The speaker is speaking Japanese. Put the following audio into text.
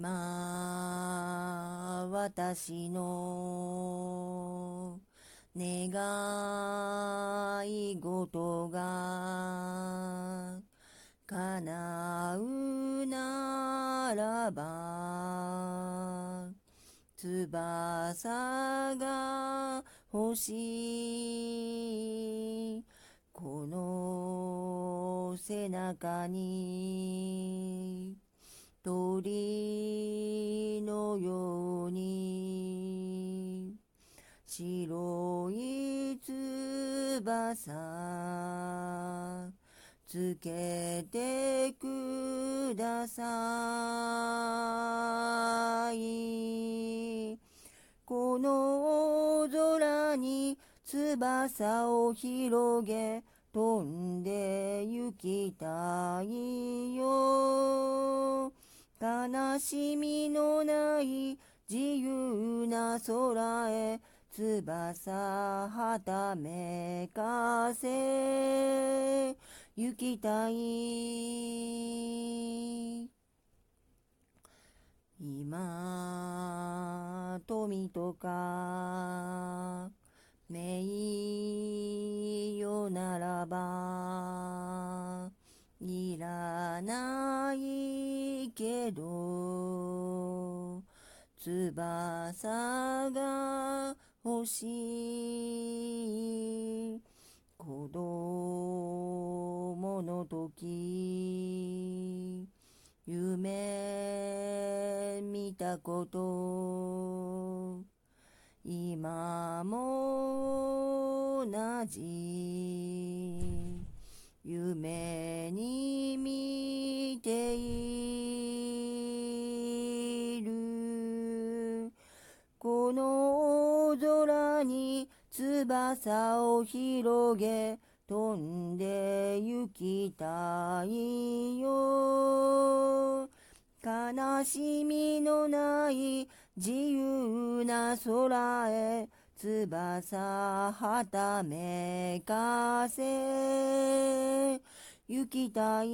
今私の願い事が叶うならば翼が欲しい。この背中に鳥のように。白い翼。つけてください。この空に翼を広げ飛んで行きたいよ。悲しみのない空へ翼はためかせ行きたい。今富とか名誉ならばいらないけど翼が欲しい。子供の時夢見たこと。今も同じ。この大空に翼を広げ飛んで行きたいよ。悲しみのない自由な空へ翼はためかせ。行きたい